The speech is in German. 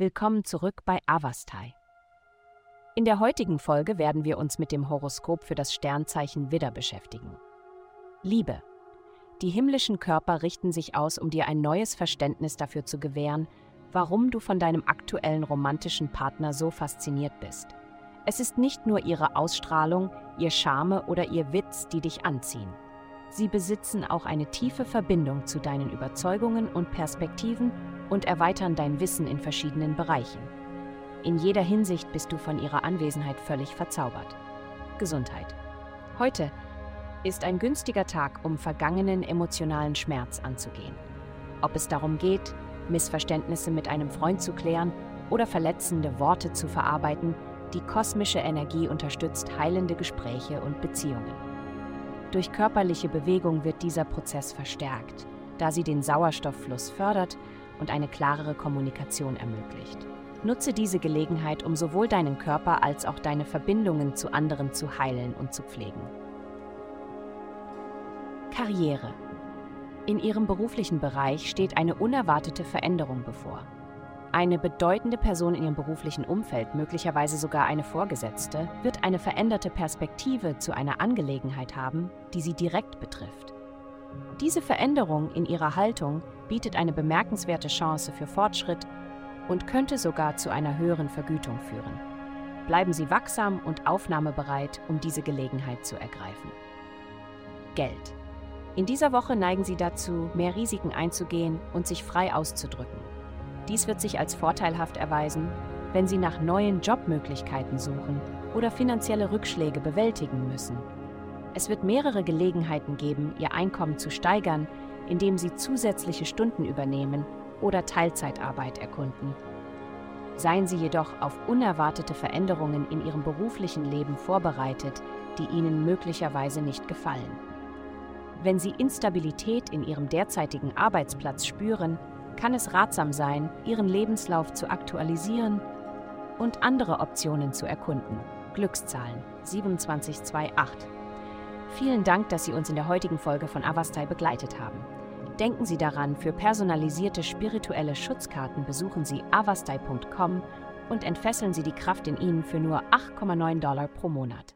Willkommen zurück bei Avastai. In der heutigen Folge werden wir uns mit dem Horoskop für das Sternzeichen Widder beschäftigen. Liebe. Die himmlischen Körper richten sich aus, um dir ein neues Verständnis dafür zu gewähren, warum du von deinem aktuellen romantischen Partner so fasziniert bist. Es ist nicht nur ihre Ausstrahlung, ihr Charme oder ihr Witz, die dich anziehen. Sie besitzen auch eine tiefe Verbindung zu deinen Überzeugungen und Perspektiven und erweitern dein Wissen in verschiedenen Bereichen. In jeder Hinsicht bist du von ihrer Anwesenheit völlig verzaubert. Gesundheit. Heute ist ein günstiger Tag, um vergangenen emotionalen Schmerz anzugehen. Ob es darum geht, Missverständnisse mit einem Freund zu klären oder verletzende Worte zu verarbeiten, die kosmische Energie unterstützt heilende Gespräche und Beziehungen. Durch körperliche Bewegung wird dieser Prozess verstärkt, da sie den Sauerstofffluss fördert und eine klarere Kommunikation ermöglicht. Nutze diese Gelegenheit, um sowohl deinen Körper als auch deine Verbindungen zu anderen zu heilen und zu pflegen. Karriere. In Ihrem beruflichen Bereich steht eine unerwartete Veränderung bevor. Eine bedeutende Person in Ihrem beruflichen Umfeld, möglicherweise sogar eine Vorgesetzte, wird eine veränderte Perspektive zu einer Angelegenheit haben, die Sie direkt betrifft. Diese Veränderung in Ihrer Haltung bietet eine bemerkenswerte Chance für Fortschritt und könnte sogar zu einer höheren Vergütung führen. Bleiben Sie wachsam und aufnahmebereit, um diese Gelegenheit zu ergreifen. Geld. In dieser Woche neigen Sie dazu, mehr Risiken einzugehen und sich frei auszudrücken. Dies wird sich als vorteilhaft erweisen, wenn Sie nach neuen Jobmöglichkeiten suchen oder finanzielle Rückschläge bewältigen müssen. Es wird mehrere Gelegenheiten geben, Ihr Einkommen zu steigern, indem sie zusätzliche Stunden übernehmen oder Teilzeitarbeit erkunden. Seien Sie jedoch auf unerwartete Veränderungen in Ihrem beruflichen Leben vorbereitet, die Ihnen möglicherweise nicht gefallen. Wenn Sie Instabilität in Ihrem derzeitigen Arbeitsplatz spüren, kann es ratsam sein, Ihren Lebenslauf zu aktualisieren und andere Optionen zu erkunden. Glückszahlen 2728. Vielen Dank, dass Sie uns in der heutigen Folge von Avastai begleitet haben. Denken Sie daran, für personalisierte spirituelle Schutzkarten besuchen Sie avastai.com und entfesseln Sie die Kraft in Ihnen für nur 8,9 Dollar pro Monat.